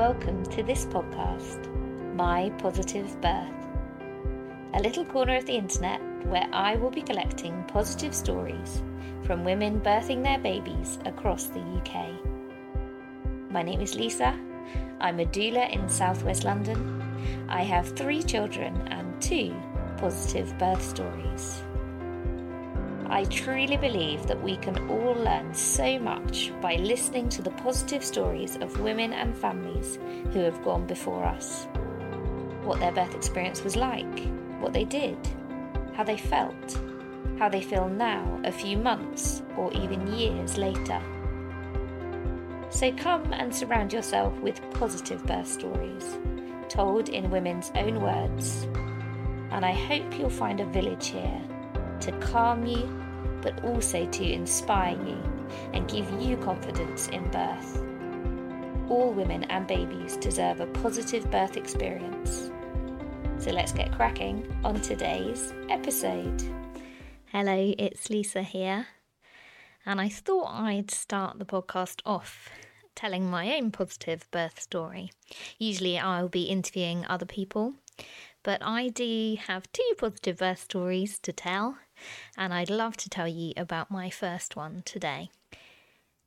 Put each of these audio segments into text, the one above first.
welcome to this podcast, My Positive Birth, a little corner of the internet where I will be collecting positive stories from women birthing their babies across the UK. My name is Lisa. I'm a doula in southwest London. I have three children and two positive birth stories. I truly believe that we can all learn so much by listening to the positive stories of women and families who have gone before us. What their birth experience was like, what they did, how they felt, how they feel now, a few months or even years later. So come and surround yourself with positive birth stories, told in women's own words. And I hope you'll find a village here to calm you, but also to inspire you and give you confidence in birth. All women and babies deserve a positive birth experience. So let's get cracking on today's episode. Hello, it's Lisa here. And I thought I'd start the podcast off telling my own positive birth story. Usually I'll be interviewing other people, but I do have two positive birth stories to tell, and I'd love to tell you about my first one today.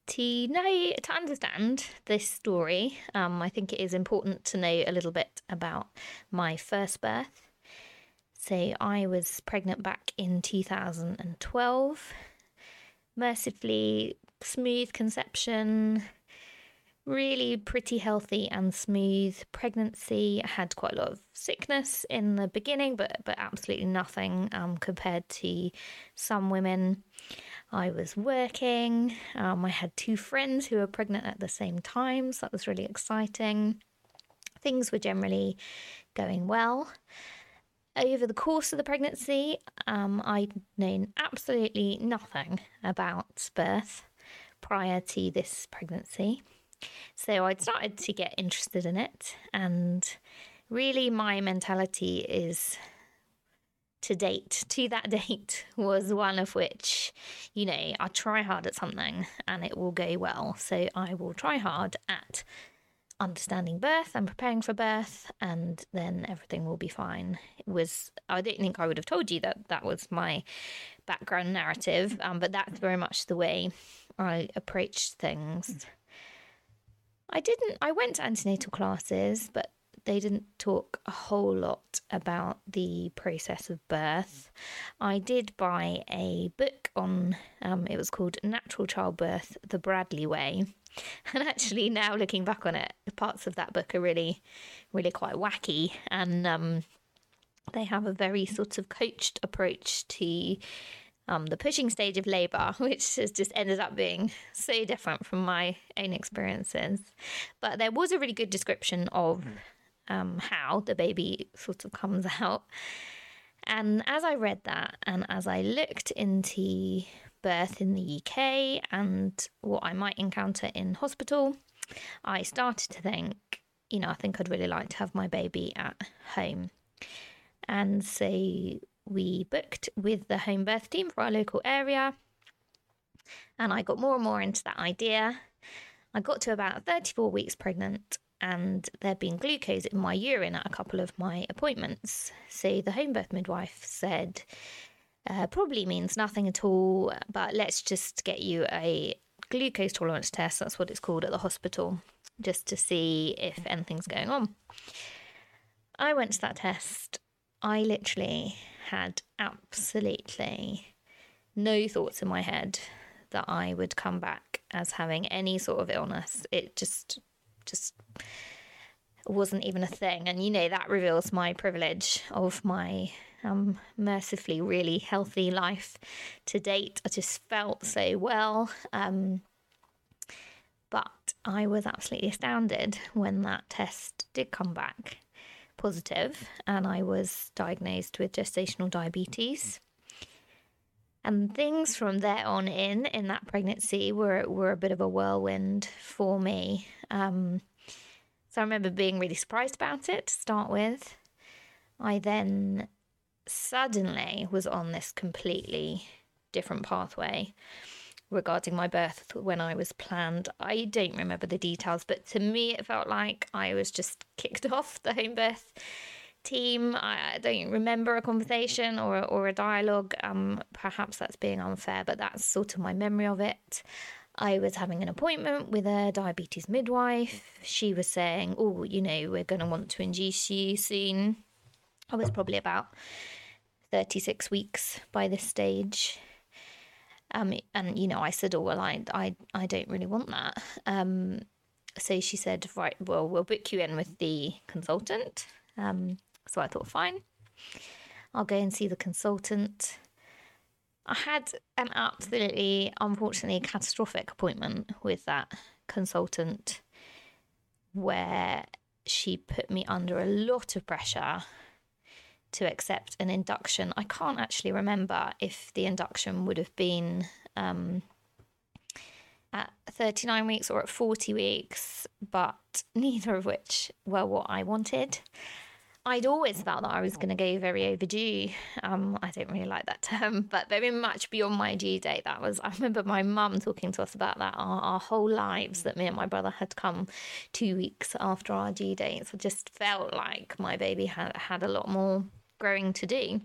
To know, to understand this story, um, I think it is important to know a little bit about my first birth. So, I was pregnant back in 2012. Mercifully smooth conception, really pretty healthy and smooth pregnancy. I had quite a lot of sickness in the beginning, but but absolutely nothing um, compared to some women. I was working. Um, I had two friends who were pregnant at the same time, so that was really exciting. Things were generally going well. Over the course of the pregnancy, um, I'd known absolutely nothing about birth prior to this pregnancy. So I'd started to get interested in it, and really my mentality is to date, to that date, was one of which, you know, I try hard at something and it will go well. So I will try hard at understanding birth and preparing for birth, and then everything will be fine. It was, I don't think I would have told you that that was my background narrative, um, but that's very much the way I approached things. I didn't, I went to antenatal classes, but they didn't talk a whole lot about the process of birth. I did buy a book on, um, it was called Natural Childbirth The Bradley Way. And actually, now looking back on it, parts of that book are really, really quite wacky. And um, they have a very sort of coached approach to um, the pushing stage of labour, which has just ended up being so different from my own experiences. But there was a really good description of um, how the baby sort of comes out. And as I read that, and as I looked into birth in the UK and what I might encounter in hospital, I started to think, you know, I think I'd really like to have my baby at home. And so we booked with the home birth team for our local area. And I got more and more into that idea. I got to about 34 weeks pregnant and there'd been glucose in my urine at a couple of my appointments. So the home birth midwife said, uh, probably means nothing at all, but let's just get you a glucose tolerance test. That's what it's called at the hospital, just to see if anything's going on. I went to that test. I literally had absolutely no thoughts in my head that I would come back as having any sort of illness. It just just wasn't even a thing. And you know, that reveals my privilege of my um, mercifully really healthy life to date. I just felt so well. Um, but I was absolutely astounded when that test did come back positive and I was diagnosed with gestational diabetes. And things from there on in in that pregnancy were were a bit of a whirlwind for me. Um, so I remember being really surprised about it to start with. I then suddenly was on this completely different pathway regarding my birth when I was planned. I don't remember the details, but to me, it felt like I was just kicked off the home birth team. I don't remember a conversation or, or a dialogue. Um, perhaps that's being unfair, but that's sort of my memory of it. I was having an appointment with a diabetes midwife. She was saying, Oh, you know, we're going to want to induce you soon. I was probably about 36 weeks by this stage. Um, and you know, I said, "Oh well, I, I, I don't really want that." Um, so she said, "Right, well, we'll book you in with the consultant." Um, so I thought, fine, I'll go and see the consultant. I had an absolutely, unfortunately, catastrophic appointment with that consultant where she put me under a lot of pressure to accept an induction. I can't actually remember if the induction would have been um, at 39 weeks or at 40 weeks, but neither of which were what I wanted. I'd always felt that I was going to go very overdue. Um, I don't really like that term, but very much beyond my due date. That was, I remember my mum talking to us about that our, our whole lives that me and my brother had come two weeks after our due dates. I just felt like my baby had, had a lot more growing to do.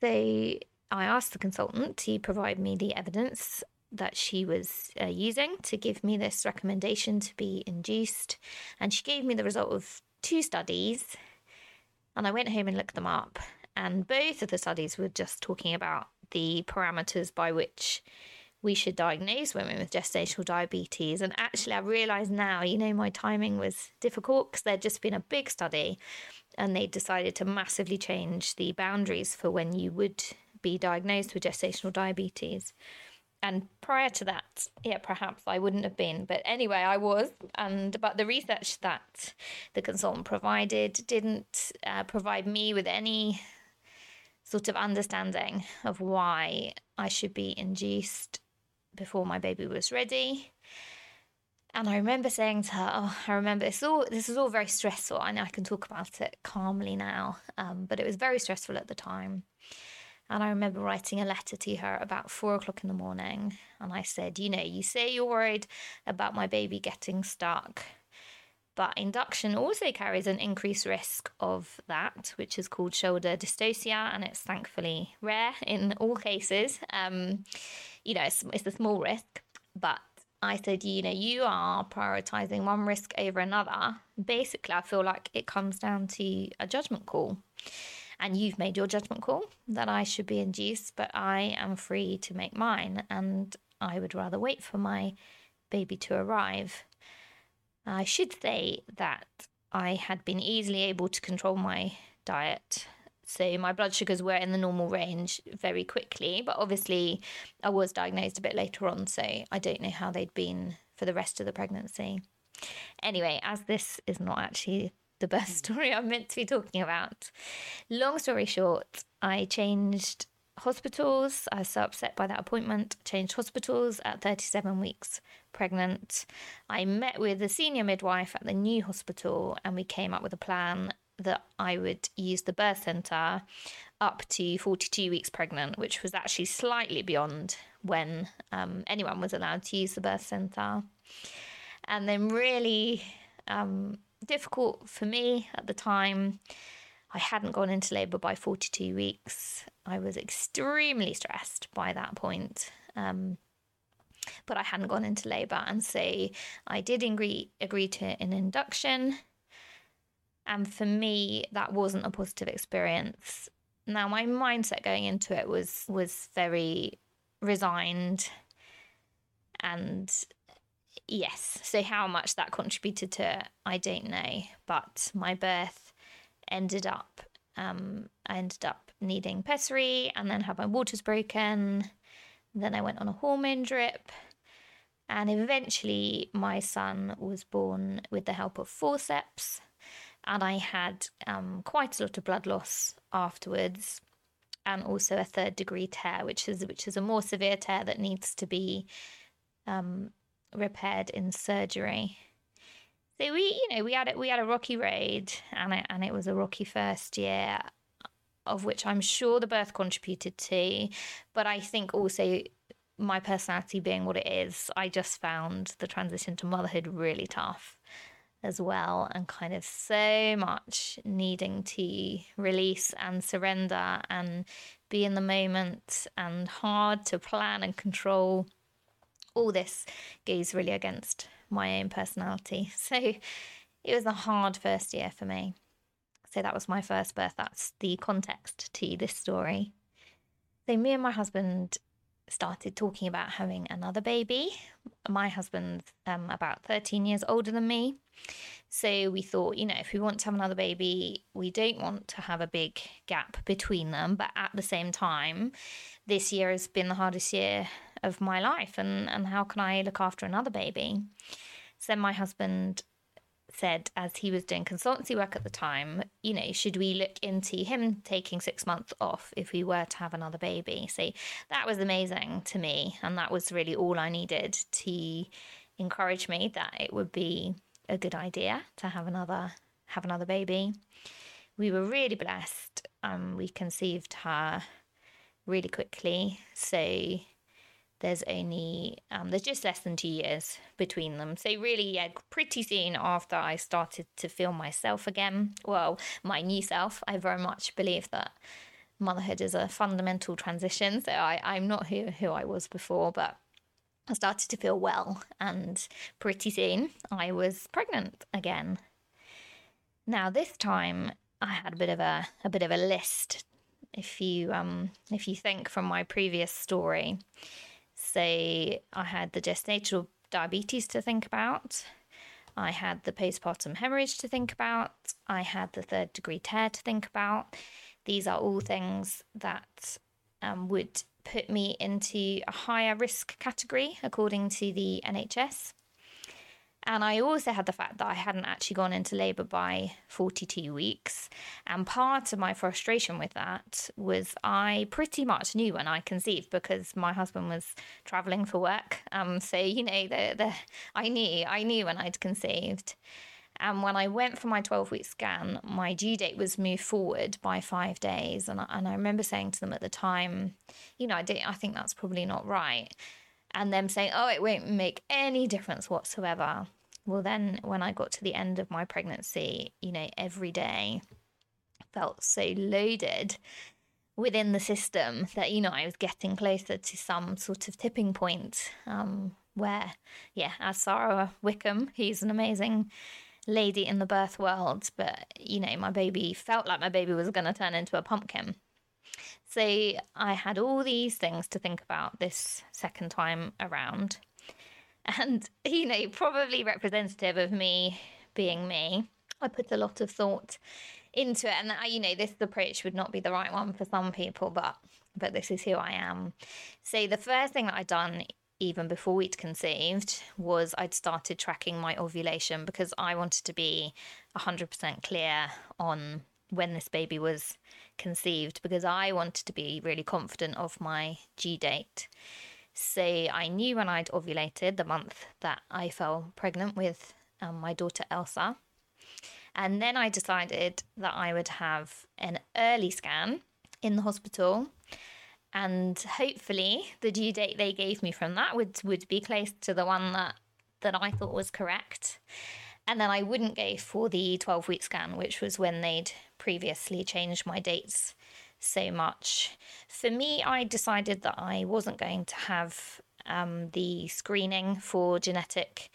So I asked the consultant to provide me the evidence that she was uh, using to give me this recommendation to be induced. And she gave me the result of two studies, and I went home and looked them up. And both of the studies were just talking about the parameters by which we should diagnose women with gestational diabetes. And actually, I realise now, you know, my timing was difficult because there'd just been a big study and they decided to massively change the boundaries for when you would be diagnosed with gestational diabetes. And prior to that yeah perhaps i wouldn't have been but anyway i was. And but the research that the consultant provided didn't uh, provide me with any sort of understanding of why i should be induced before my baby was ready and I remember saying to her, "Oh, I remember this all. This is all very stressful. Know I can talk about it calmly now, um, but it was very stressful at the time." And I remember writing a letter to her about four o'clock in the morning. And I said, You know, you say you're worried about my baby getting stuck, but induction also carries an increased risk of that, which is called shoulder dystocia. And it's thankfully rare in all cases. Um, you know, it's, it's a small risk, but I said, you know, you are prioritizing one risk over another. Basically, I feel like it comes down to a judgment call and you've made your judgment call that I should be induced, but I am free to make mine, and I would rather wait for my baby to arrive. I should say that I had been easily able to control my diet. So my blood sugars were in the normal range very quickly, but obviously I was diagnosed a bit later on, so I don't know how they'd been for the rest of the pregnancy. Anyway, as this is not actually the birth hmm. story I'm meant to be talking about. Long story short, I changed hospitals. I was so upset by that appointment. Changed hospitals at 37 weeks pregnant. I met with the senior midwife at the new hospital and we came up with a plan that I would use the birth centre up to 42 weeks pregnant, which was actually slightly beyond when um, anyone was allowed to use the birth centre. And then, really, um, difficult for me at the time. I hadn't gone into labour by 42 weeks. I was extremely stressed by that point. Um, but I hadn't gone into labour. And so I did agree, agree to an induction. And for me, that wasn't a positive experience. Now, my mindset going into it was was very resigned and yes, so how much that contributed to I don't know, but my birth ended up um, I ended up needing pessary and then had my waters broken. Then I went on a hormone drip. And eventually, my son was born with the help of forceps. And I had um, quite a lot of blood loss afterwards, and also a third degree tear, which is which is a more severe tear that needs to be um, repaired in surgery. So we, you know, we had it. We had a rocky road, and it, and it was a rocky first year, of which I'm sure the birth contributed to. But I think also my personality being what it is, I just found the transition to motherhood really tough as well, and kind of so much needing to release and surrender and be in the moment, and hard to plan and control. All this goes really against my own personality. So it was a hard first year for me. So that was my first birth. That's the context to this story. So me and my husband started talking about having another baby. My husband's um, about 13 years older than me. So we thought, you know, if we want to have another baby, we don't want to have a big gap between them. But at the same time, this year has been the hardest year of my life. And, and how can I look after another baby? So my husband said as he was doing consultancy work at the time, you know, should we look into him taking six months off if we were to have another baby? So that was amazing to me. And that was really all I needed to encourage me that it would be a good idea to have another have another baby. We were really blessed. Um, we conceived her really quickly. So there's only um, there's just less than two years between them. So really yeah pretty soon after i started to feel myself again well my new self i very much believe that motherhood is a fundamental transition. So I, i'm not who, who i was before but i started to feel well. And pretty soon i was pregnant again. Now this time i had a bit of a, a bit of a list. If you um if you think from my previous story say I had the gestational diabetes to think about. I had the postpartum hemorrhage to think about. I had the third degree tear to think about. These are all things that um, would put me into a higher risk category according to the NHS. And I also had the fact that I hadn't actually gone into labour by 42 weeks. And part of my frustration with that was I pretty much knew when I conceived because my husband was travelling for work. Um, so, you know, the, the, I knew, I knew when I'd conceived. And when I went for my 12 week scan, my due date was moved forward by five days. And I, and I remember saying to them at the time, you know, I, did, I think that's probably not right and them saying, oh, it won't make any difference whatsoever. Well, then when I got to the end of my pregnancy, you know, every day felt so loaded within the system that, you know, I was getting closer to some sort of tipping point um, where, yeah, as Sara Wickham, who's an amazing lady in the birth world, but, you know, my baby felt like my baby was going to turn into a pumpkin. So I had all these things to think about this second time around. And, you know, probably representative of me being me. I put a lot of thought into it. And, I, you know, this approach would not be the right one for some people, but but this is who I am. So the first thing that I'd done even before we'd conceived was I'd started tracking my ovulation because I wanted to be 100% clear on when this baby was conceived because I wanted to be really confident of my due date. So I knew when I'd ovulated the month that I fell pregnant with um, my daughter Elsa. And then I decided that I would have an early scan in the hospital. And hopefully, the due date they gave me from that would, would be close to the one that, that I thought was correct. And then I wouldn't go for the 12 week scan, which was when they'd previously changed my dates so much. For me, I decided that I wasn't going to have um, the screening for genetic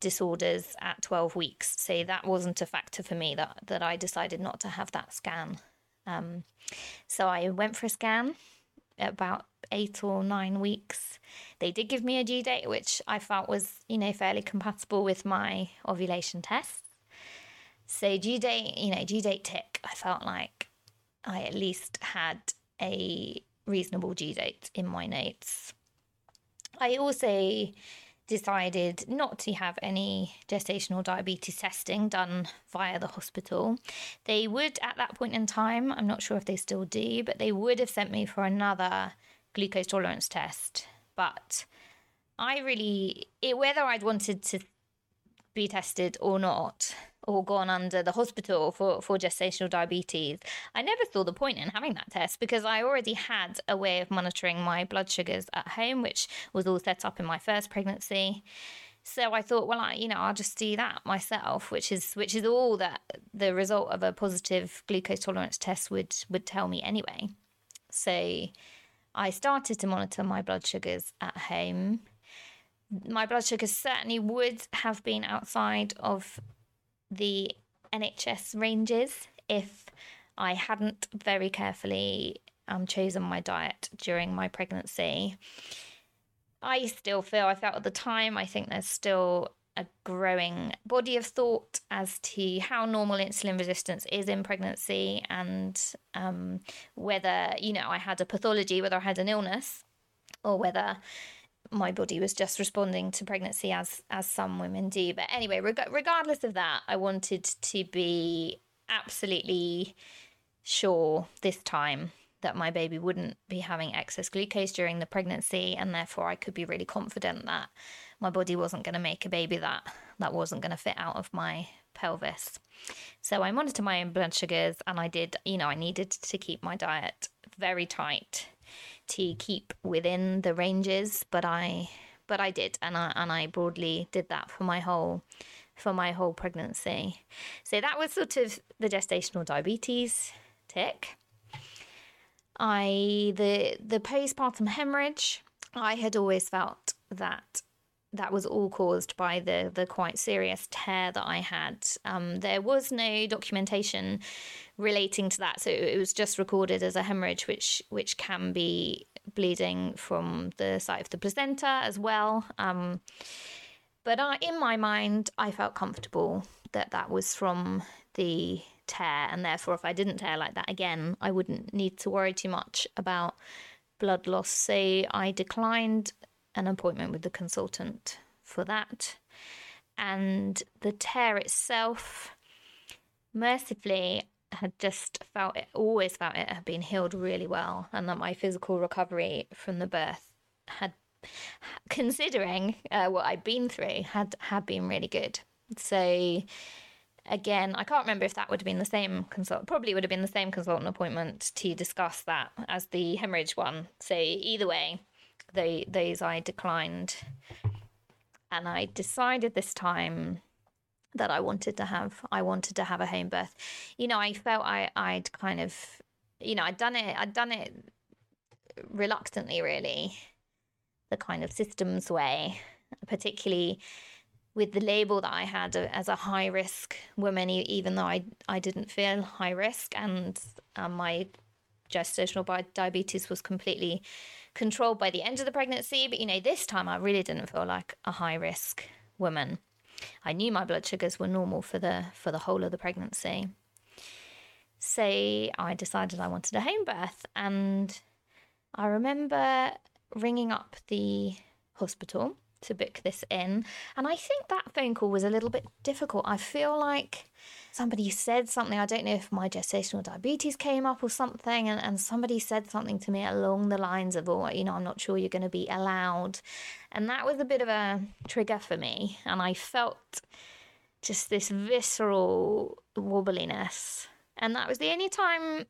disorders at 12 weeks. So that wasn't a factor for me that, that I decided not to have that scan. Um, so I went for a scan about eight or nine weeks. They did give me a due date, which I felt was, you know, fairly compatible with my ovulation tests. So due date, you know, due date tick, I felt like I at least had a reasonable due date in my notes. I also decided not to have any gestational diabetes testing done via the hospital. They would, at that point in time, I'm not sure if they still do, but they would have sent me for another glucose tolerance test. But I really, it, whether I'd wanted to be tested or not, or gone under the hospital for, for gestational diabetes, I never saw the point in having that test because I already had a way of monitoring my blood sugars at home, which was all set up in my first pregnancy. So I thought, well, I, you know, I'll just do that myself, which is which is all that the result of a positive glucose tolerance test would would tell me anyway. So I started to monitor my blood sugars at home. My blood sugars certainly would have been outside of the NHS ranges if I hadn't very carefully um, chosen my diet during my pregnancy. I still feel, I felt at the time, I think there's still a growing body of thought as to how normal insulin resistance is in pregnancy and um, whether, you know, I had a pathology, whether I had an illness or whether my body was just responding to pregnancy as as some women do but anyway reg- regardless of that i wanted to be absolutely sure this time that my baby wouldn't be having excess glucose during the pregnancy and therefore I could be really confident that my body wasn't going to make a baby that that wasn't going to fit out of my pelvis. So I monitored my own blood sugars and I did, you know, I needed to keep my diet very tight to keep within the ranges, but I but I did and I and I broadly did that for my whole for my whole pregnancy. So that was sort of the gestational diabetes tick. I the the postpartum hemorrhage. I had always felt that that was all caused by the the quite serious tear that I had. Um, there was no documentation relating to that, so it was just recorded as a hemorrhage, which which can be bleeding from the site of the placenta as well. Um, but I, in my mind, I felt comfortable that that was from the tear, and therefore, if I didn't tear like that again, I wouldn't need to worry too much about blood loss. So I declined an appointment with the consultant for that. And the tear itself, mercifully, had just felt it, always felt it had been healed really well, and that my physical recovery from the birth had, considering uh, what I'd been through, had had been really good. So again, I can't remember if that would have been the same consult. Probably would have been the same consultant appointment to discuss that as the hemorrhage one. So either way, they, those I declined, and I decided this time that I wanted to have. I wanted to have a home birth. You know, I felt I I'd kind of, you know, I'd done it. I'd done it reluctantly, really, the kind of systems way, particularly with the label that I had as a high risk woman, even though I, I didn't feel high risk and um, my gestational diabetes was completely controlled by the end of the pregnancy. But you know, this time I really didn't feel like a high risk woman. I knew my blood sugars were normal for the for the whole of the pregnancy. So I decided I wanted a home birth, and I remember ringing up the hospital to book this in. And I think that phone call was a little bit difficult. I feel like somebody said something. I don't know if my gestational diabetes came up or something, and, and somebody said something to me along the lines of, oh, you know, I'm not sure you're going to be allowed. And that was a bit of a trigger for me. And I felt just this visceral wobbliness. And that was the only time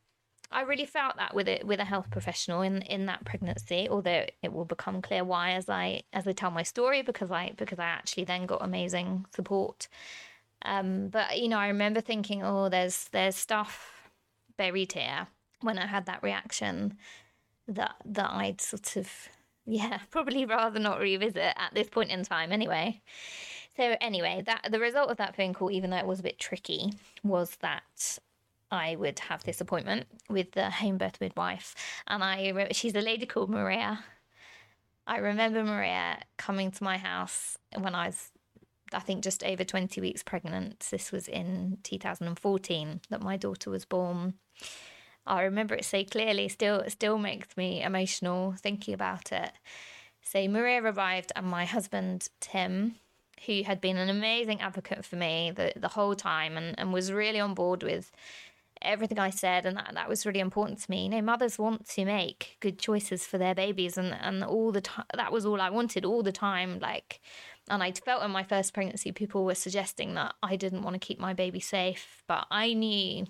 I really felt that with it with a health professional in in that pregnancy, although it will become clear why as I as I tell my story because I because I actually then got amazing support. Um, but you know, I remember thinking, oh, there's there's stuff buried here when I had that reaction that that I'd sort of yeah probably rather not revisit at this point in time anyway. So anyway, that the result of that phone call, even though it was a bit tricky, was that I would have this appointment with the home birth midwife, and I she's a lady called Maria. I remember Maria coming to my house when I was, I think, just over twenty weeks pregnant. This was in 2014 that my daughter was born. I remember it so clearly. Still, still makes me emotional thinking about it. So Maria arrived, and my husband Tim who had been an amazing advocate for me the, the whole time and, and was really on board with everything I said, and that, that was really important to me. You know, mothers want to make good choices for their babies, and, and all the time, that was all I wanted all the time. Like, and I felt in my first pregnancy, people were suggesting that I didn't want to keep my baby safe, but I knew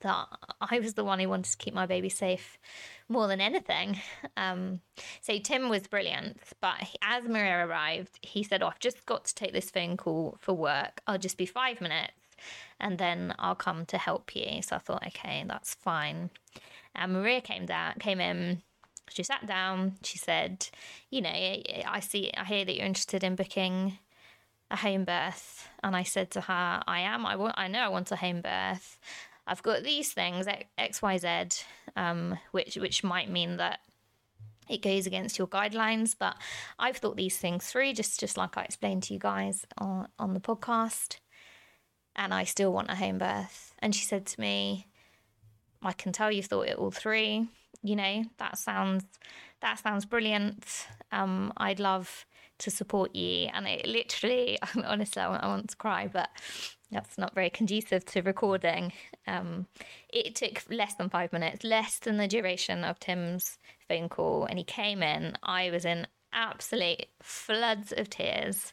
that I was the one who wanted to keep my baby safe more than anything. Um, so Tim was brilliant, but as Maria arrived, he said, oh, I've just got to take this phone call for work. I'll just be five minutes and then I'll come to help you. So I thought, okay, that's fine. And Maria came down, came in. She sat down. She said, "You know, I see, I hear that you're interested in booking a home birth." And I said to her, "I am. I want. I know I want a home birth. I've got these things X, Y, Z, um, which which might mean that." It goes against your guidelines, but I've thought these things through, just just like I explained to you guys on, on the podcast and I still want a home birth. And she said to me, I can tell you've thought it all through. You know, that sounds that sounds brilliant. Um, I'd love to support you. And it literally, honestly, I want to cry, but that's not very conducive to recording. Um, it took less than five minutes, less than the duration of Tim's phone call. And he came in. I was in absolute floods of tears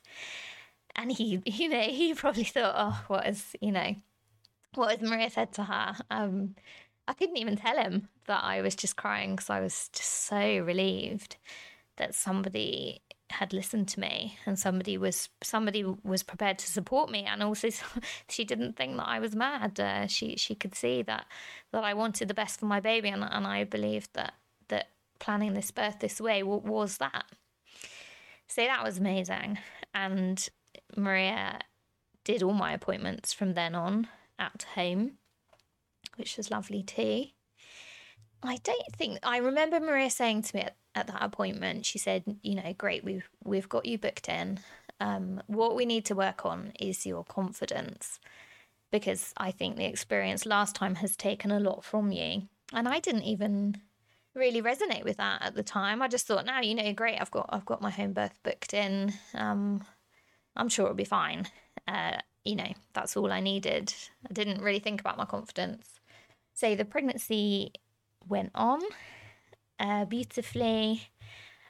and he, you know, he probably thought, oh, what is, you know, what has Maria said to her? Um, I couldn't even tell him that I was just crying because I was just so relieved that somebody had listened to me and somebody was somebody was prepared to support me. And also she didn't think that I was mad. Uh, she she could see that that I wanted the best for my baby. And, and I believed that that planning this birth this way was that. So that was amazing. And Maria did all my appointments from then on at home, which was lovely too. I don't think I remember Maria saying to me at, at that appointment, she said, you know, great, we've we've got you booked in. Um, what we need to work on is your confidence because I think the experience last time has taken a lot from you. And I didn't even really resonate with that at the time. I just thought, now you know, great, I've got I've got my home birth booked in. Um, I'm sure it'll be fine. Uh, you know, that's all I needed. I didn't really think about my confidence. So the pregnancy went on uh, beautifully,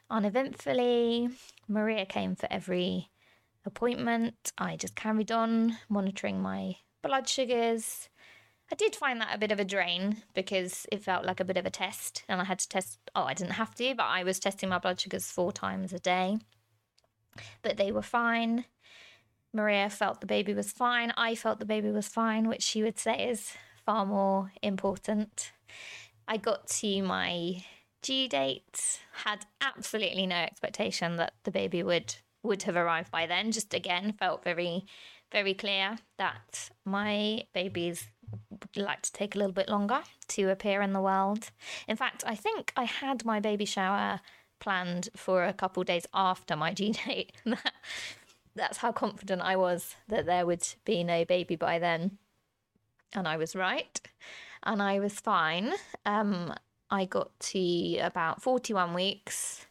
uneventfully. Maria came for every appointment. I just carried on monitoring my blood sugars. I did find that a bit of a drain because it felt like a bit of a test, and I had to test. Oh, I didn't have to, but I was testing my blood sugars four times a day but they were fine. Maria felt the baby was fine. I felt the baby was fine, which she would say is far more important. I got to my due date, had absolutely no expectation that the baby would would have arrived by then. Just again, felt very, very clear that my babies would like to take a little bit longer to appear in the world. In fact, I think I had my baby shower planned for a couple days after my due date. That's how confident I was that there would be no baby by then. And I was right. And I was fine. Um, I got to about 41 weeks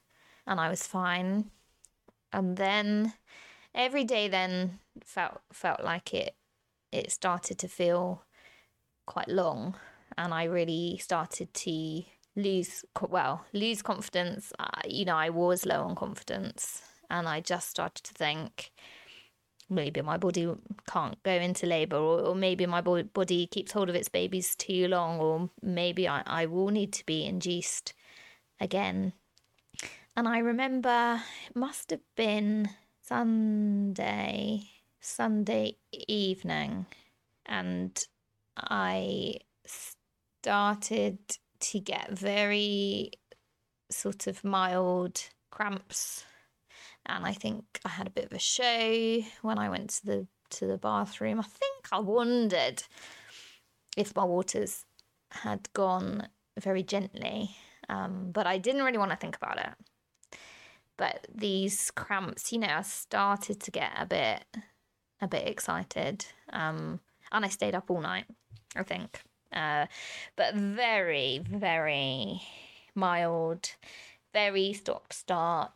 and I was fine. And then every day then felt felt like it it started to feel quite long and I really started to lose well lose confidence uh, you know i was low on confidence and i just started to think maybe my body can't go into labor or, or maybe my body keeps hold of its babies too long or maybe I, I will need to be induced again. And i remember it must have been sunday sunday evening and i started to get very sort of mild cramps and I think I had a bit of a show when I went to the to the bathroom. I think I wondered if my waters had gone very gently, um, but I didn't really want to think about it. But these cramps, you know, I started to get a bit a bit excited, um, and I stayed up all night. I think. Uh, but very, very mild, very stop start.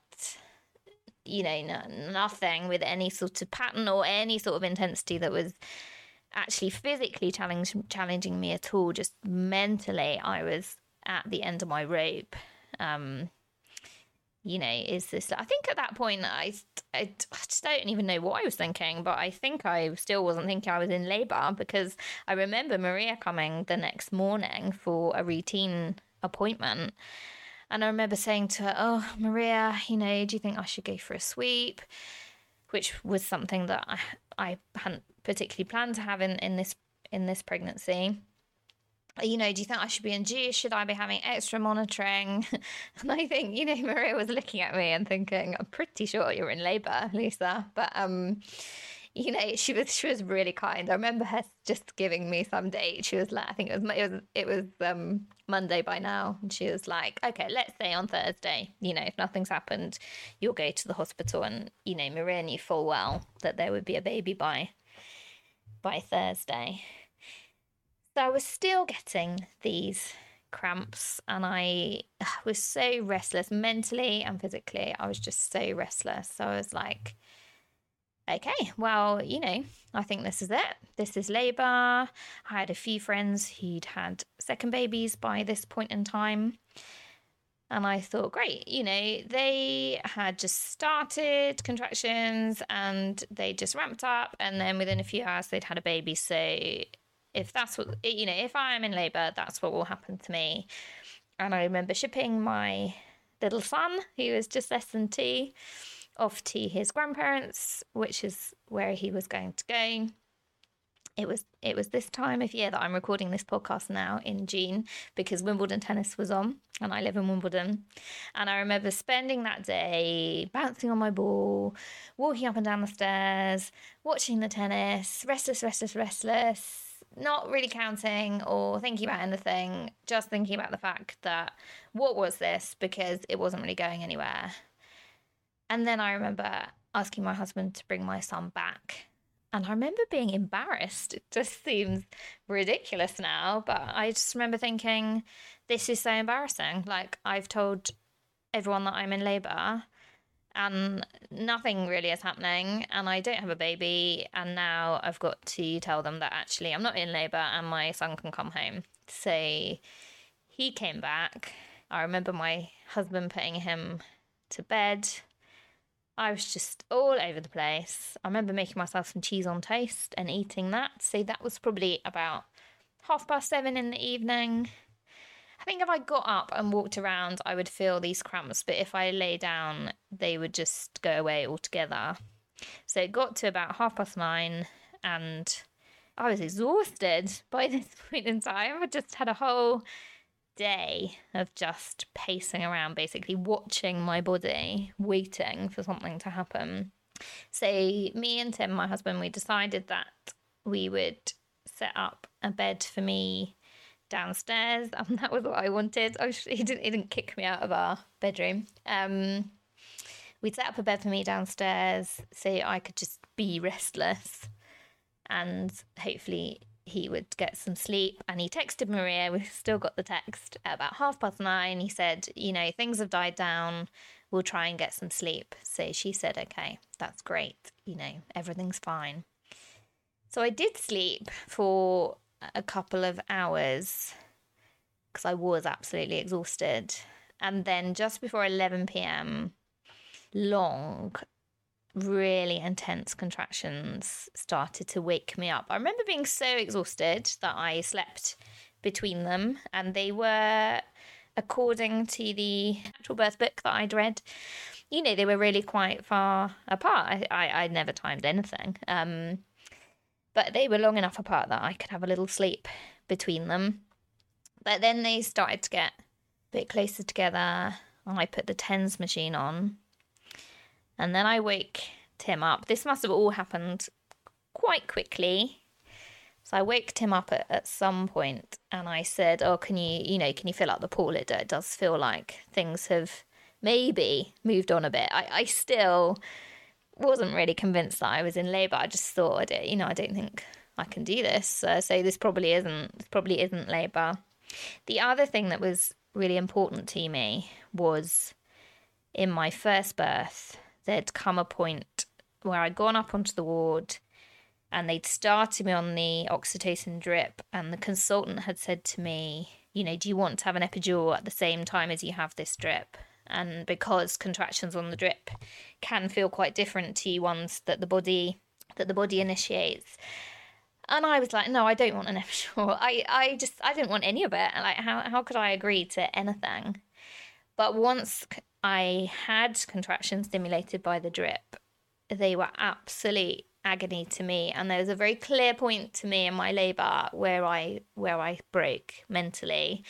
You know, no, nothing with any sort of pattern or any sort of intensity that was actually physically challenge, challenging me at all. Just mentally, I was at the end of my rope. Um, you know, is this? I think at that point, I, I, just don't even know what I was thinking, but I think I still wasn't thinking I was in labour because I remember Maria coming the next morning for a routine appointment. And I remember saying to her, Oh, Maria, you know, do you think I should go for a sweep? Which was something that I, I hadn't particularly planned to have in, in this in this pregnancy you know, do you think I should be induced? Should I be having extra monitoring? And I think, you know, Maria was looking at me and thinking, I'm pretty sure you're in labour, Lisa. But um, you know, she was she was really kind. I remember her just giving me some date. She was like, I think it was it was it was um Monday by now, and she was like, okay, let's say on Thursday. You know, if nothing's happened, you'll go to the hospital, and you know, Maria knew full well that there would be a baby by by Thursday. So I was still getting these cramps and I was so restless mentally and physically. I was just so restless. So I was like, okay, well, you know, I think this is it. This is labour. I had a few friends who'd had second babies by this point in time. And I thought, great, you know, they had just started contractions and they just ramped up. And then within a few hours, they'd had a baby. So if that's what you know if i'm in labor that's what will happen to me. And i remember shipping my little son who was just less than two off to his grandparents which is where he was going to go. It was it was this time of year that I'm recording this podcast now in June because Wimbledon tennis was on and I live in Wimbledon. And I remember spending that day bouncing on my ball walking up and down the stairs watching the tennis restless restless restless not really counting or thinking about anything, just thinking about the fact that what was this because it wasn't really going anywhere. And then I remember asking my husband to bring my son back. And I remember being embarrassed. It just seems ridiculous now, but I just remember thinking, this is so embarrassing. Like, I've told everyone that I'm in labour and nothing really is happening and I don't have a baby and now I've got to tell them that actually I'm not in labor and my son can come home. So he came back. I remember my husband putting him to bed. I was just all over the place. I remember making myself some cheese on toast and eating that. So that was probably about half past seven in the evening. I think if I got up and walked around, I would feel these cramps, but if I lay down, they would just go away altogether. So it got to about half past nine, and I was exhausted by this point in time. I just had a whole day of just pacing around, basically watching my body, waiting for something to happen. So, me and Tim, my husband, we decided that we would set up a bed for me downstairs, and that was what I wanted. I was, he didn't he didn't kick me out of our bedroom. Um, we'd set up a bed for me downstairs so I could just be restless, and hopefully he would get some sleep. And he texted Maria. We still got the text at about half past nine. He said, "You know, things have died down. We'll try and get some sleep." So she said, "Okay, that's great. You know, everything's fine." So I did sleep for a couple of hours because I was absolutely exhausted. And then just before 11 p.m., long, really intense contractions started to wake me up. I remember being so exhausted that I slept between them, and they were, according to the actual birth book that I'd read, you know, they were really quite far apart. I, I, I never timed anything. Um, but they were long enough apart that I could have a little sleep between them. But then they started to get a bit closer together. And I put the TENS machine on. And then I wake Tim up. This must have all happened quite quickly. So I waked him up at, at some point and I said, Oh, can you, you know, can you fill up the pool? It, it does feel like things have maybe moved on a bit. I, I still wasn't really convinced that I was in labour. I just thought, you know, I don't think I can do this. Uh, so this probably isn't this probably isn't labour. The other thing that was really important to me was in my first birth, there'd come a point where I'd gone up onto the ward and they'd started me on the oxytocin drip, and the consultant had said to me, you know, do you want to have an epidural at the same time as you have this drip? And because contractions on the drip can feel quite different to ones that the body that the body initiates. And I was like, no, I don't want an epidural. I, I just, I didn't want any of it. Like, how, how could I agree to anything? But once I had contractions stimulated by the drip, they were absolute agony to me. And there was a very clear point to me in my labour where I, where I broke mentally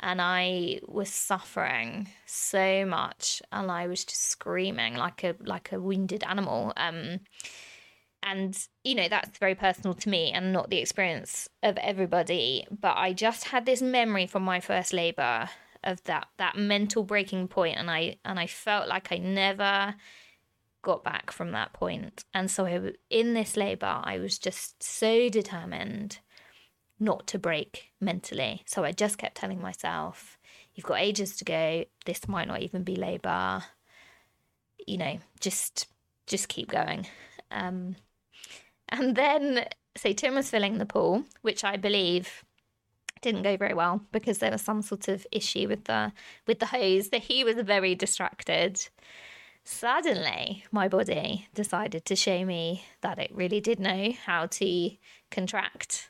and I was suffering so much, and I was just screaming like a like a wounded animal. Um, and you know that's very personal to me and not the experience of everybody. But I just had this memory from my first labour of that that mental breaking point, and I and I felt like I never got back from that point. And so I, in this labour, I was just so determined not to break mentally. So I just kept telling myself, you've got ages to go. This might not even be labour. You know, just just keep going. Um, and then, so Tim was filling the pool, which I believe didn't go very well because there was some sort of issue with the with the hose. That he was very distracted. Suddenly, my body decided to show me that it really did know how to contract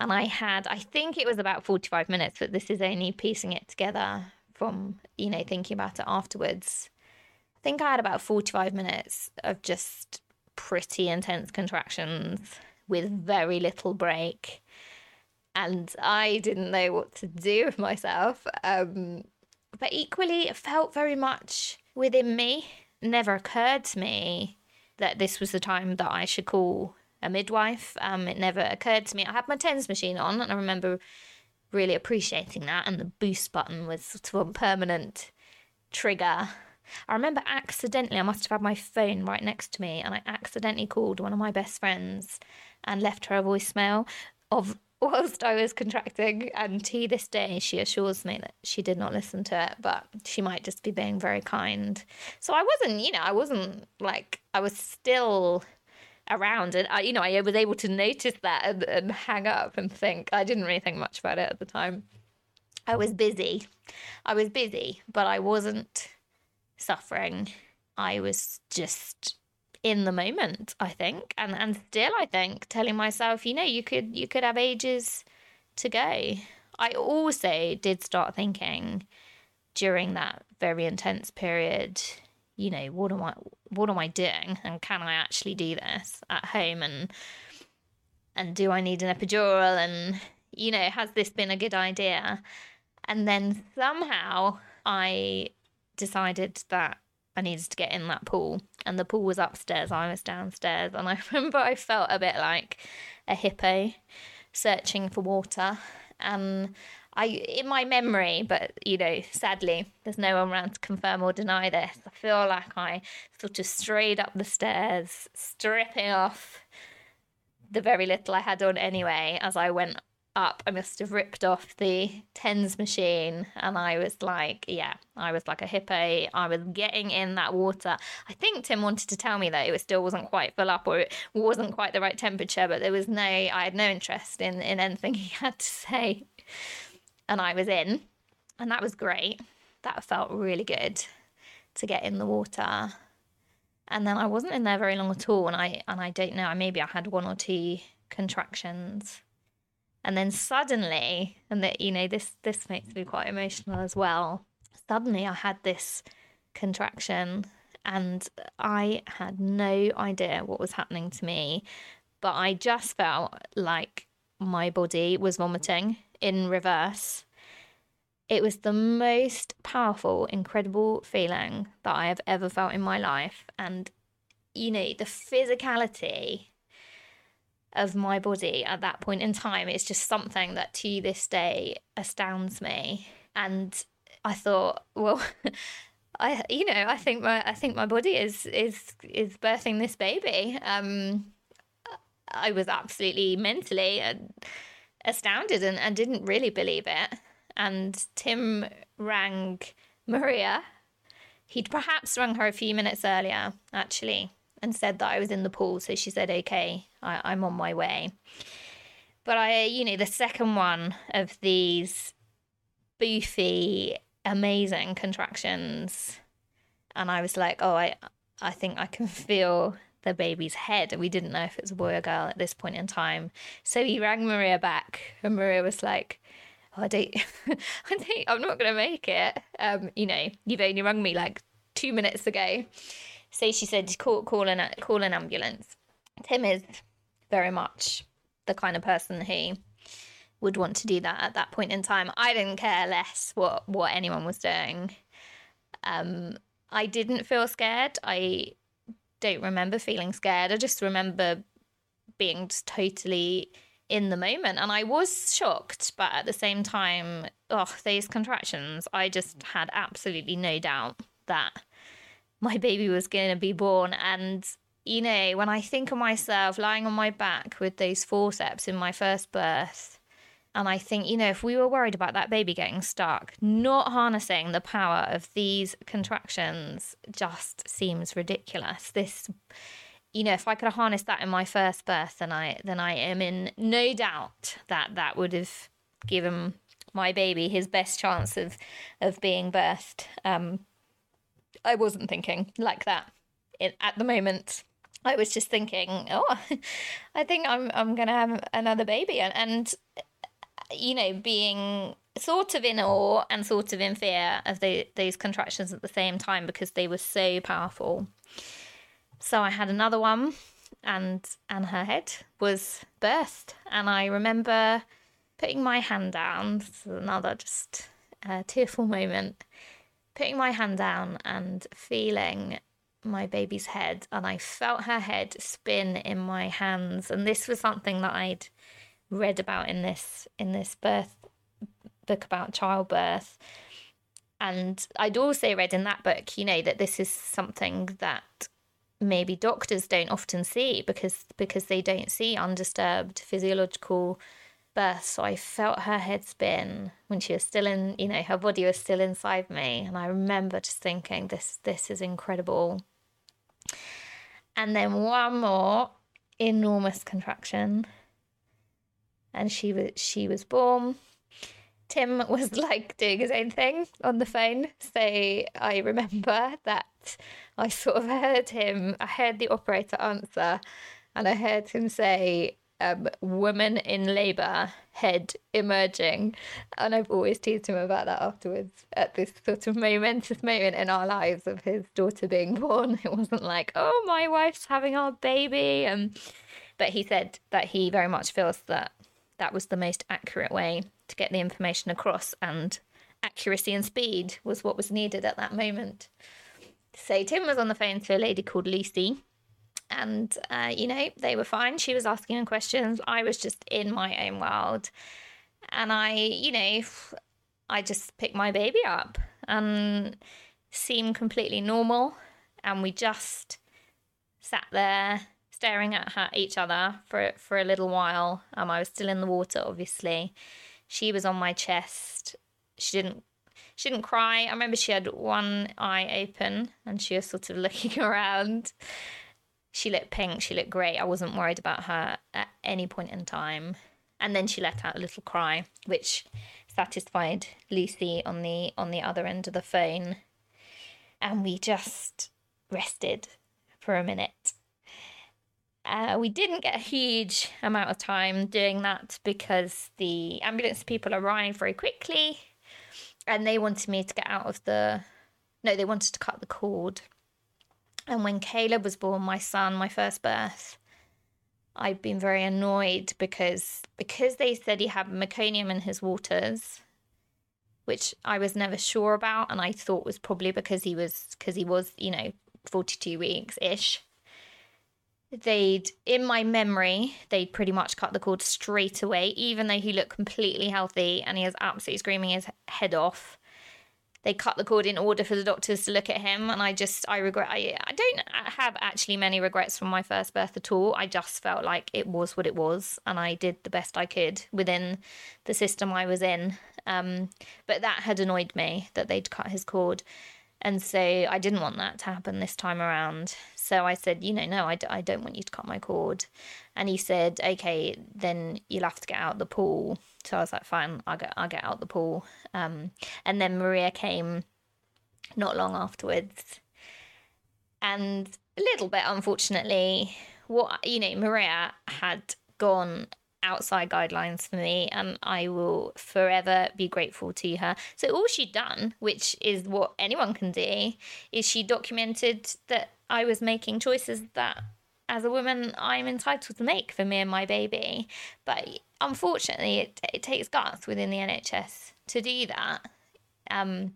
and I had, I think it was about 45 minutes, but this is only piecing it together from, you know, thinking about it afterwards. I think I had about 45 minutes of just pretty intense contractions with very little break. And I didn't know what to do with myself. Um, but equally, it felt very much within me. Never occurred to me that this was the time that I should call a midwife. Um, it never occurred to me. I had my TENS machine on, and I remember really appreciating that. And the boost button was sort of a permanent trigger. I remember accidentally, I must have had my phone right next to me, and I accidentally called one of my best friends and left her a voicemail of whilst I was contracting. And to this day, she assures me that she did not listen to it, but she might just be being very kind. So I wasn't, you know, I wasn't like, I was still around and I, you know I was able to notice that and, and hang up and think. I didn't really think much about it at the time. I was busy. I was busy but I wasn't suffering. I was just in the moment I think and and still I think telling myself you know you could you could have ages to go. I also did start thinking during that very intense period you know what am i what am i doing? And can i actually do this at home? And and do i need an epidural? And you know has this been a good idea? And then somehow i decided that i needed to get in that pool. And the pool was upstairs. I was downstairs. And i remember i felt a bit like a hippo searching for water. And I in my memory, but you know, sadly, there's no one around to confirm or deny this. I feel like I sort of strayed up the stairs, stripping off the very little I had on anyway as I went up. I must have ripped off the tens machine and I was like, yeah, I was like a hippie. I was getting in that water. I think Tim wanted to tell me that it still wasn't quite full up or it wasn't quite the right temperature, but there was no I had no interest in, in anything he had to say and I was in, and that was great. That felt really good to get in the water. And then I wasn't in there very long at all, and I and I don't know. Maybe I had one or two contractions, and then suddenly, and that you know this this makes me quite emotional as well. Suddenly, I had this contraction, and I had no idea what was happening to me, but I just felt like my body was vomiting in reverse. It was the most powerful, incredible feeling that I have ever felt in my life. And, you know, the physicality of my body at that point in time is just something that to this day astounds me. And I thought, well, I you know I think my I think my body is is is birthing this baby. Um, I was absolutely mentally uh, astounded and, and didn't really believe it. And Tim rang Maria. He'd perhaps rung her a few minutes earlier, actually, and said that I was in the pool. So she said, okay, I, I'm on my way. But I, you know, the second one of these boofy, amazing contractions. And I was like, oh, I, I think I can feel the baby's head. And we didn't know if it was a boy or girl at this point in time. So he rang Maria back, and Maria was like, oh, I don't, I don't, I'm not going to make it. Um, you know, you've only rung me like two minutes ago. So she said, call, call, an, call an ambulance. Tim is very much the kind of person who would want to do that at that point in time. I didn't care less what, what anyone was doing. Um, I didn't feel scared. I don't remember feeling scared. I just remember being just totally in the moment. And I was shocked, but at the same time, oh, these contractions, I just had absolutely no doubt that my baby was going to be born. And, you know, when I think of myself lying on my back with those forceps in my first birth, and I think, you know, if we were worried about that baby getting stuck, not harnessing the power of these contractions just seems ridiculous. This, you know, if I could have harnessed that in my first birth, then I then I am in no doubt that that would have given my baby his best chance of of being birthed. Um, I wasn't thinking like that at the moment. I was just thinking, oh, I think I'm I'm gonna have another baby, and, and you know, being sort of in awe and sort of in fear of the, those contractions at the same time because they were so powerful. So I had another one, and and her head was burst, and I remember putting my hand down. another just uh, tearful moment. Putting my hand down and feeling my baby's head, and I felt her head spin in my hands, and this was something that I'd read about in this in this birth book about childbirth and I'd also read in that book, you know, that this is something that maybe doctors don't often see because because they don't see undisturbed physiological birth. So I felt her head spin when she was still in, you know, her body was still inside me, and I remember just thinking, this this is incredible. And then one more enormous contraction and she was she was born. Tim was like doing his own thing on the phone. So I remember that I sort of heard him, I heard the operator answer, and I heard him say, um, woman in labour, head emerging. And I've always teased him about that afterwards at this sort of momentous moment in our lives of his daughter being born. It wasn't like, oh, my wife's having our baby. Um, but he said that he very much feels that that was the most accurate way to get the information across, and accuracy and speed was what was needed at that moment. So Tim was on the phone to a lady called Lucy, and uh, you know they were fine. She was asking him questions. I was just in my own world, and I, you know, I just picked my baby up and seemed completely normal, and we just sat there staring at her, each other for for a little while. Um, I was still in the water, obviously. She was on my chest. She didn't she didn't cry. I remember she had one eye open and she was sort of looking around. She looked pink. She looked great. I wasn't worried about her at any point in time. And then she let out a little cry, which satisfied Lucy on the on the other end of the phone. And we just rested for a minute uh, we didn't get a huge amount of time doing that because the ambulance people arrived very quickly and they wanted me to get out of the. No, they wanted to cut the cord. And when Caleb was born, my son, my first birth, I've been very annoyed because because they said he had meconium in his waters, which I was never sure about, and I thought was probably because he was because he was you know forty two weeks ish they'd in my memory they'd pretty much cut the cord straight away even though he looked completely healthy and he was absolutely screaming his head off. They cut the cord in order for the doctors to look at him and i just i regret I, I don't have actually many regrets from my first birth at all. I just felt like it was what it was and i did the best i could within the system i was in. Um, but that had annoyed me that they'd cut his cord and so i didn't want that to happen this time around So I said, you know, no, I d- I don't want you to cut my cord. And he said, okay, then you'll have to get out the pool. So I was like, fine, I'll get, I'll get out the pool. Um, and then Maria came not long afterwards. And a little bit, unfortunately, what, you know, Maria had gone outside guidelines for me and I will forever be grateful to her. So all she'd done, which is what anyone can do, is she documented that I was making choices that as a woman I'm entitled to make for me and my baby. But unfortunately it, it takes guts within the NHS to do that. Um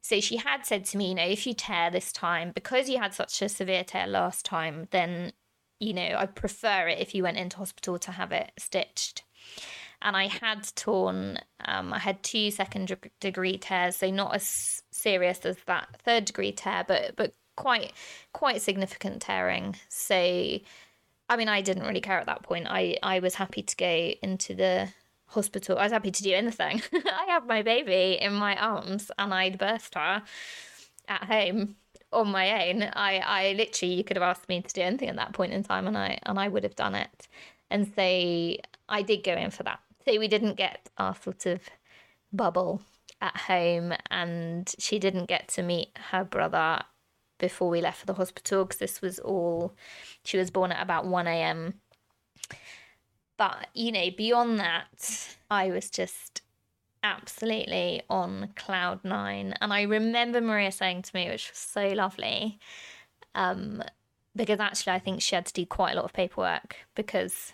so she had said to me, you know, if you tear this time, because you had such a severe tear last time, then you know, I prefer it if you went into hospital to have it stitched. And I had torn, um, I had two second degree tears, so not as serious as that third degree tear, but but quite quite significant tearing. So, I mean, I didn't really care at that point. I I was happy to go into the hospital. I was happy to do anything. I had my baby in my arms, and I'd birthed her at home on my own. I, I literally you could have asked me to do anything at that point in time and I and I would have done it. And so I did go in for that. So we didn't get our sort of bubble at home and she didn't get to meet her brother before we left for the hospital because this was all she was born at about 1 a.m. But you know, beyond that, I was just absolutely on cloud nine. And I remember Maria saying to me, which was so lovely, um, because actually I think she had to do quite a lot of paperwork because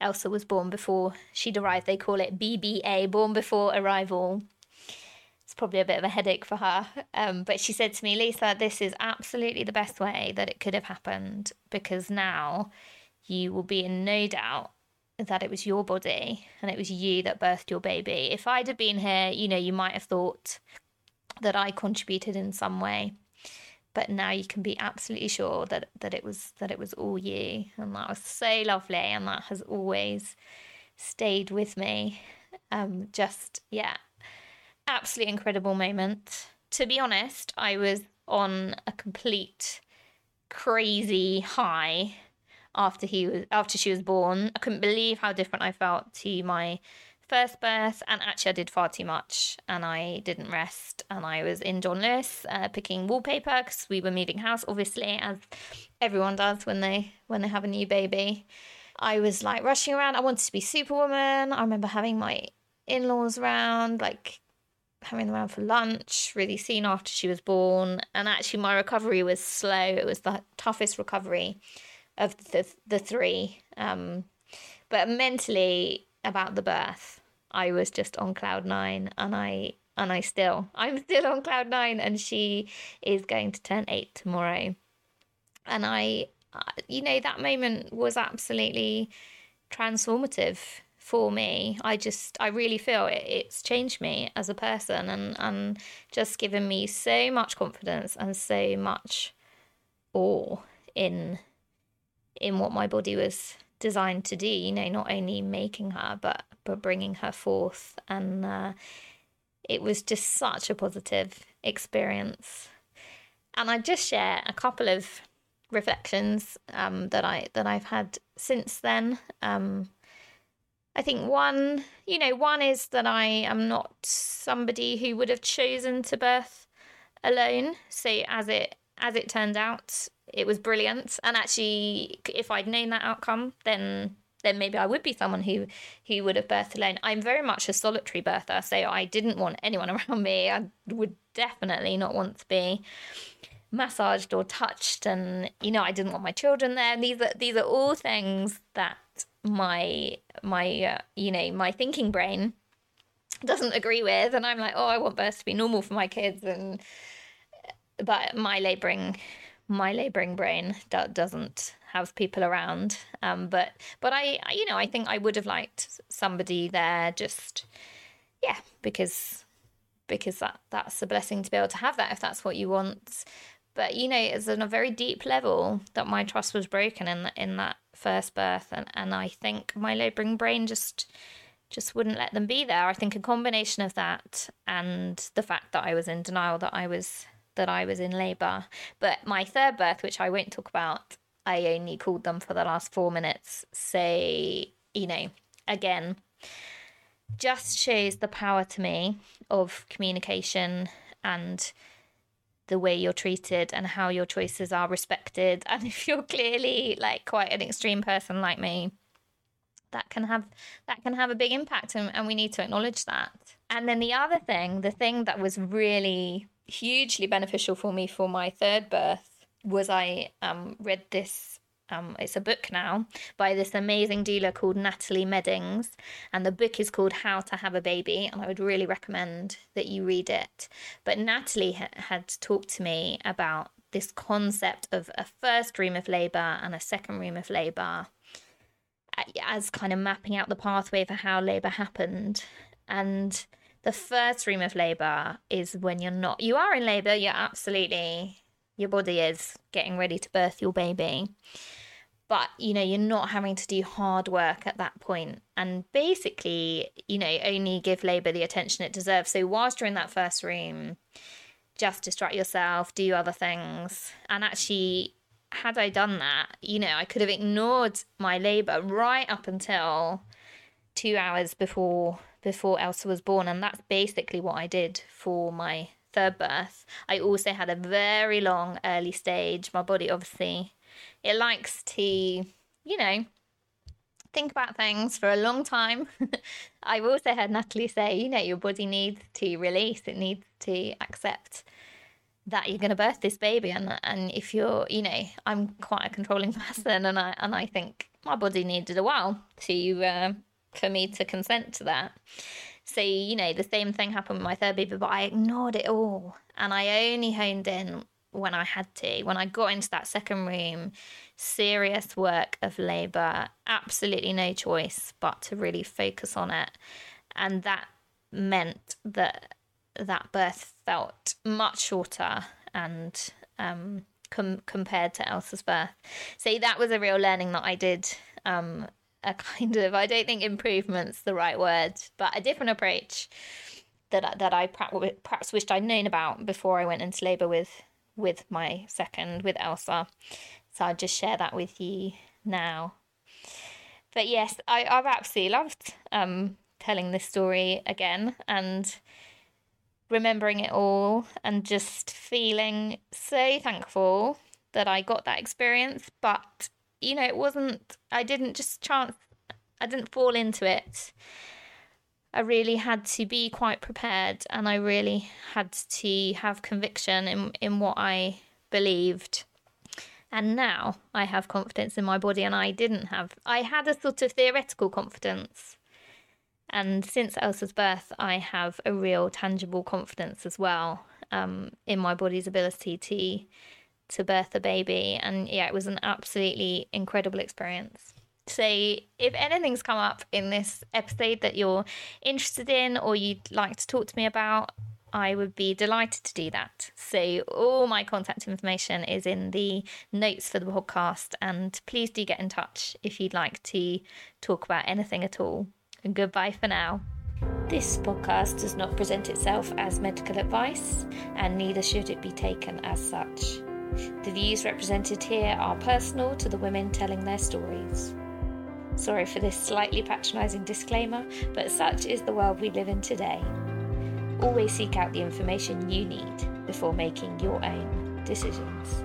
Elsa was born before she'd arrived. They call it BBA, born before arrival. It's probably a bit of a headache for her. Um, but she said to me, Lisa, this is absolutely the best way that it could have happened because now you will be in no doubt that it was your body and it was you that birthed your baby. If I'd have been here, you know, you might have thought that I contributed in some way. But now you can be absolutely sure that, that it was that it was all you. And that was so lovely and that has always stayed with me. Um just yeah. Absolutely incredible moment. To be honest, I was on a complete crazy high after he was after she was born. I couldn't believe how different I felt to my first birth, and actually I did far too much, and I didn't rest, and I was in John Lewis uh, picking wallpaper because we were moving house, obviously, as everyone does when they when they have a new baby. I was like rushing around. I wanted to be Superwoman. I remember having my in laws around, like having them around for lunch really soon after she was born. And actually, my recovery was slow. It was the toughest recovery of the the three. Um, but mentally about the birth, I was just on cloud nine, and I and I still I'm still on cloud nine, and she is going to turn eight tomorrow, and I, you know, that moment was absolutely transformative for me. I just I really feel it, it's changed me as a person and and just given me so much confidence and so much awe in in what my body was designed to do. You know, not only making her, but but bringing her forth, and uh, it was just such a positive experience. And I just share a couple of reflections um, that I that I've had since then. Um, I think one, you know, one is that I am not somebody who would have chosen to birth alone. So as it as it turned out, it was brilliant. And actually, if I'd known that outcome, then then maybe I would be someone who who would have birthed alone. I'm very much a solitary birther, so I didn't want anyone around me. I would definitely not want to be massaged or touched, and you know, I didn't want my children there. these are these are all things that my my uh, you know my thinking brain doesn't agree with, and I'm like, oh, I want birth to be normal for my kids, and but my labouring my labouring brain do- doesn't have people around. Um, but but I, you know, I think I would have liked somebody there. Just yeah, because because that that's a blessing to be able to have that if that's what you want. But you know, it's on a very deep level that my trust was broken in in that first birth, and and I think my labouring brain just just wouldn't let them be there. I think a combination of that and the fact that I was in denial that I was that I was in labour. But my third birth, which I won't talk about, I only called them for the last four minutes. So, you know, again, just shows the power to me of communication and the way you're treated and how your choices are respected. And if you're clearly like quite an extreme person like me, that can have that can have a big impact and, and we need to acknowledge that. And then the other thing, the thing that was really hugely beneficial for me for my third birth was I um, read this um, it's a book now by this amazing doula called Natalie Meddings, and the book is called How to Have a Baby, and I would really recommend that you read it. But Natalie ha- had talked to me about this concept of a first room of labour and a second room of labour as kind of mapping out the pathway for how labour happened. And the first room of labour is when you're not, you are in labour, you're absolutely, your body is getting ready to birth your baby. But you know you're not having to do hard work at that point. And basically you know only give labor the attention it deserves. So whilst you're in that first room just distract yourself do other things. And actually had i done that you know i could have ignored my labor right up until two hours before before elsa was born and that's basically what i did for my third birth. I also had a very long early stage. My body obviously it likes to, you know, think about things for a long time. I've also heard Natalie say, you know, your body needs to release, it needs to accept that you're going to birth this baby and and if you're you know I'm quite a controlling person and I and I think my body needed a while to uh, for me to consent to that so you know the same thing happened with my third baby but I ignored it all and I only honed in when I had to. When I got into that second room, serious work of labour, absolutely no choice but to really focus on it. And that meant that that birth felt much shorter and um, com- compared to Elsa's birth. So that was a real learning that I did. Um, a kind of, I don't think improvement's the right word, but a different approach that that I perhaps wished I'd known about before I went into labour with with my second, with Elsa. So I'll just share that with you now. But yes, I, I've absolutely loved um, telling this story again and remembering it all and just feeling so thankful that I got that experience. But, you know, it wasn't, I didn't just chance, I didn't fall into it. I really had to be quite prepared and I really had to have conviction in, in what I believed. And now I have confidence in my body, and I didn't have. I had a sort of theoretical confidence. And since Elsa's birth, I have a real tangible confidence as well um, in my body's ability to to birth a baby. And yeah, it was an absolutely incredible experience. So, if anything's come up in this episode that you're interested in or you'd like to talk to me about, I would be delighted to do that. So, all my contact information is in the notes for the podcast, and please do get in touch if you'd like to talk about anything at all. And goodbye for now. This podcast does not present itself as medical advice, and neither should it be taken as such. The views represented here are personal to the women telling their stories. Sorry for this slightly patronising disclaimer, but such is the world we live in today. Always seek out the information you need before making your own decisions.